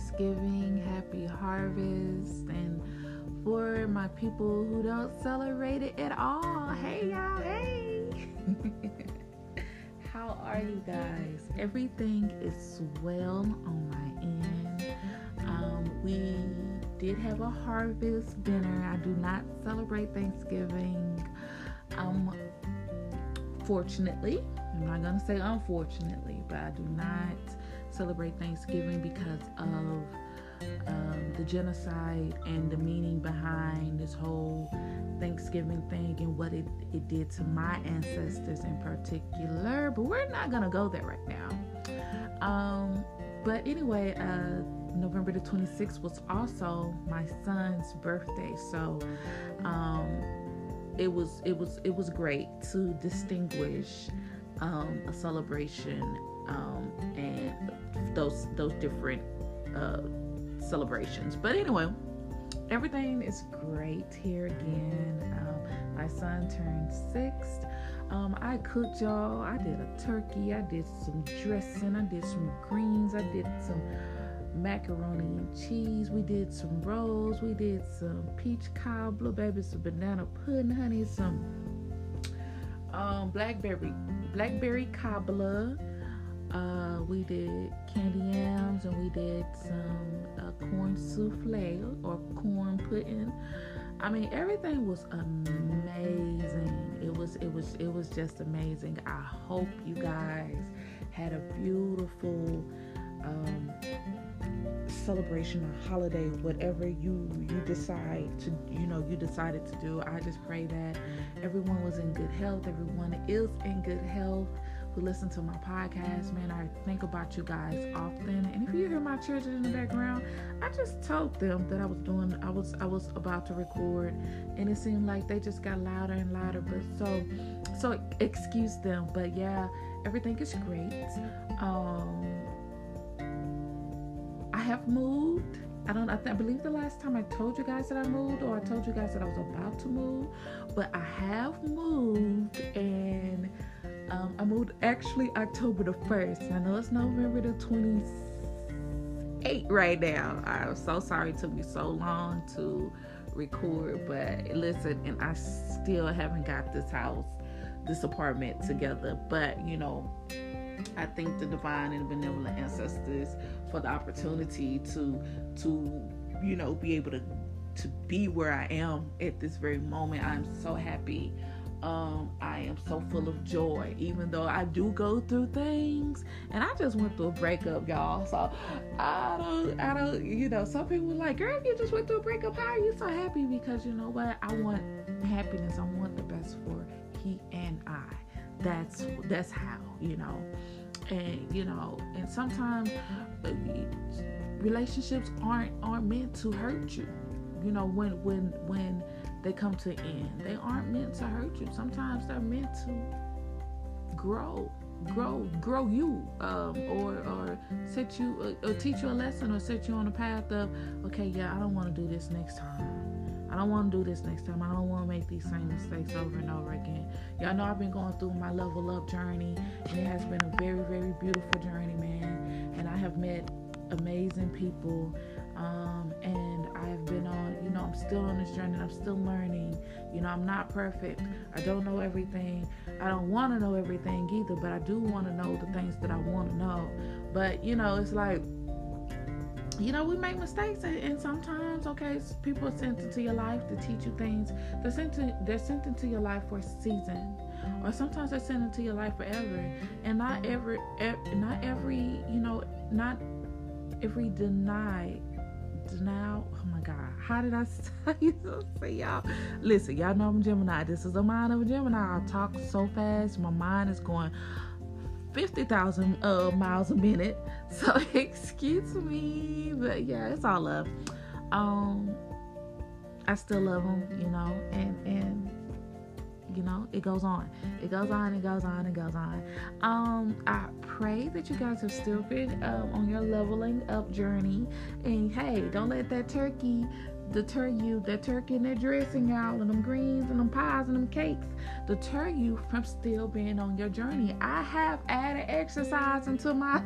Thanksgiving, happy harvest, and for my people who don't celebrate it at all, hey y'all, hey! How are you guys? Everything is well on my end. Um, we did have a harvest dinner. I do not celebrate Thanksgiving. Um, fortunately, I'm not gonna say unfortunately, but I do not celebrate Thanksgiving because of um, the genocide and the meaning behind this whole Thanksgiving thing and what it, it did to my ancestors in particular. But we're not gonna go there right now. Um, but anyway, uh, November the 26th was also my son's birthday, so um, it was it was it was great to distinguish um, a celebration um, and those those different uh, celebrations. But anyway, everything is great here again. Um, my son turned six. Um, I cooked y'all. I did a turkey. I did some dressing. I did some greens. I did some macaroni and cheese. We did some rolls. We did some peach cobbler, baby, some banana pudding, honey, some um, blackberry blackberry cobbler. Uh, we did candy yams and we did some uh, corn souffle or corn pudding. I mean, everything was amazing. It was, it was, it was just amazing. I hope you guys had a beautiful um, celebration or holiday, whatever you you decide to, you know, you decided to do. I just pray that everyone was in good health. Everyone is in good health who listen to my podcast, man, I think about you guys often. And if you hear my children in the background, I just told them that I was doing I was I was about to record and it seemed like they just got louder and louder. But so so excuse them. But yeah, everything is great. Um I have moved. I don't. I, th- I, believe the last time I told you guys that I moved, or I told you guys that I was about to move, but I have moved, and um, I moved actually October the 1st. I know it's November the 28th right now. I'm so sorry it took me so long to record, but listen, and I still haven't got this house, this apartment together. But you know, I thank the divine and benevolent ancestors for the opportunity to to you know be able to to be where I am at this very moment. I'm so happy um, I am so full of joy, even though I do go through things. And I just went through a breakup, y'all. So I don't, I don't, you know, some people like, girl, you just went through a breakup. How are you so happy? Because you know what? I want happiness. I want the best for he and I. That's that's how, you know. And you know, and sometimes uh, relationships aren't aren't meant to hurt you. You know, when when when they come to an end. They aren't meant to hurt you. Sometimes they're meant to grow, grow, grow you, um, or or set you, uh, or teach you a lesson, or set you on a path of, okay, yeah, I don't want to do this next time. I don't want to do this next time. I don't want to make these same mistakes over and over again. Y'all know I've been going through my level up journey, and it has been a very, very beautiful journey, man. And I have met amazing people um, and still on this journey. I'm still learning. You know, I'm not perfect. I don't know everything. I don't want to know everything either, but I do want to know the things that I want to know. But, you know, it's like, you know, we make mistakes, and, sometimes, okay, people are sent into your life to teach you things. They're sent to, they're sent into your life for a season, or sometimes they're sent into your life forever. And not every, not every, you know, not every now. Oh my God, how did I say y'all? Listen, y'all know I'm Gemini. This is a mind of a Gemini. I talk so fast, my mind is going 50,000 uh, miles a minute. So excuse me, but yeah, it's all love. Um, I still love them, you know, and and you know it goes on. It goes on it goes on it goes on. Um i pray that you guys are still been um, on your leveling up journey. And hey don't let that turkey deter you. That turkey and that dressing y'all and them greens and them pies and them cakes deter you from still being on your journey. I have added exercise into my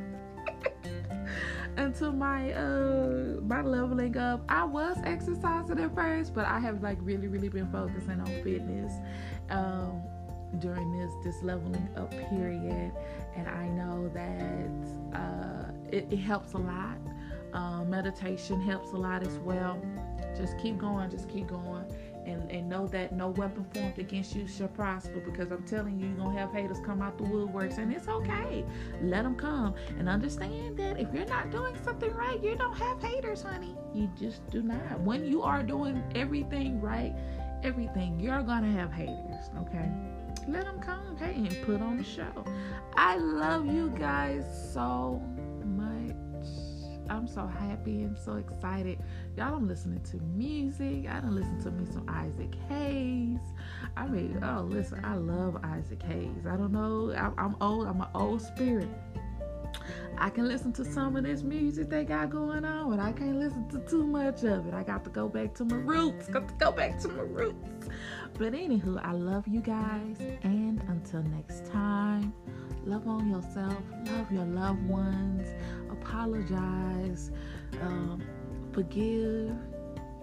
into my uh my leveling up. I was exercising at first, but I have like really, really been focusing on fitness um during this this leveling up period. And I know that uh it, it helps a lot. Uh, meditation helps a lot as well. Just keep going, just keep going and, and know that no weapon formed against you shall prosper because I'm telling you, you're going to have haters come out the woodworks and it's okay. Let them come and understand that if you're not doing something right, you don't have haters, honey. You just do not. When you are doing everything right, everything, you're going to have haters, okay? Let them come, hey, and put on the show. I love you guys so I'm so happy and so excited. Y'all, I'm listening to music. I don't listen to me some Isaac Hayes. I mean, oh, listen, I love Isaac Hayes. I don't know, I'm old. I'm an old spirit. I can listen to some of this music they got going on, but I can't listen to too much of it. I got to go back to my roots. Got to go back to my roots. But anywho, I love you guys, and until next time, love on yourself, love your loved ones apologize, um, forgive,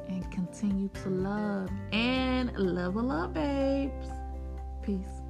and continue to love and level up, babes. Peace.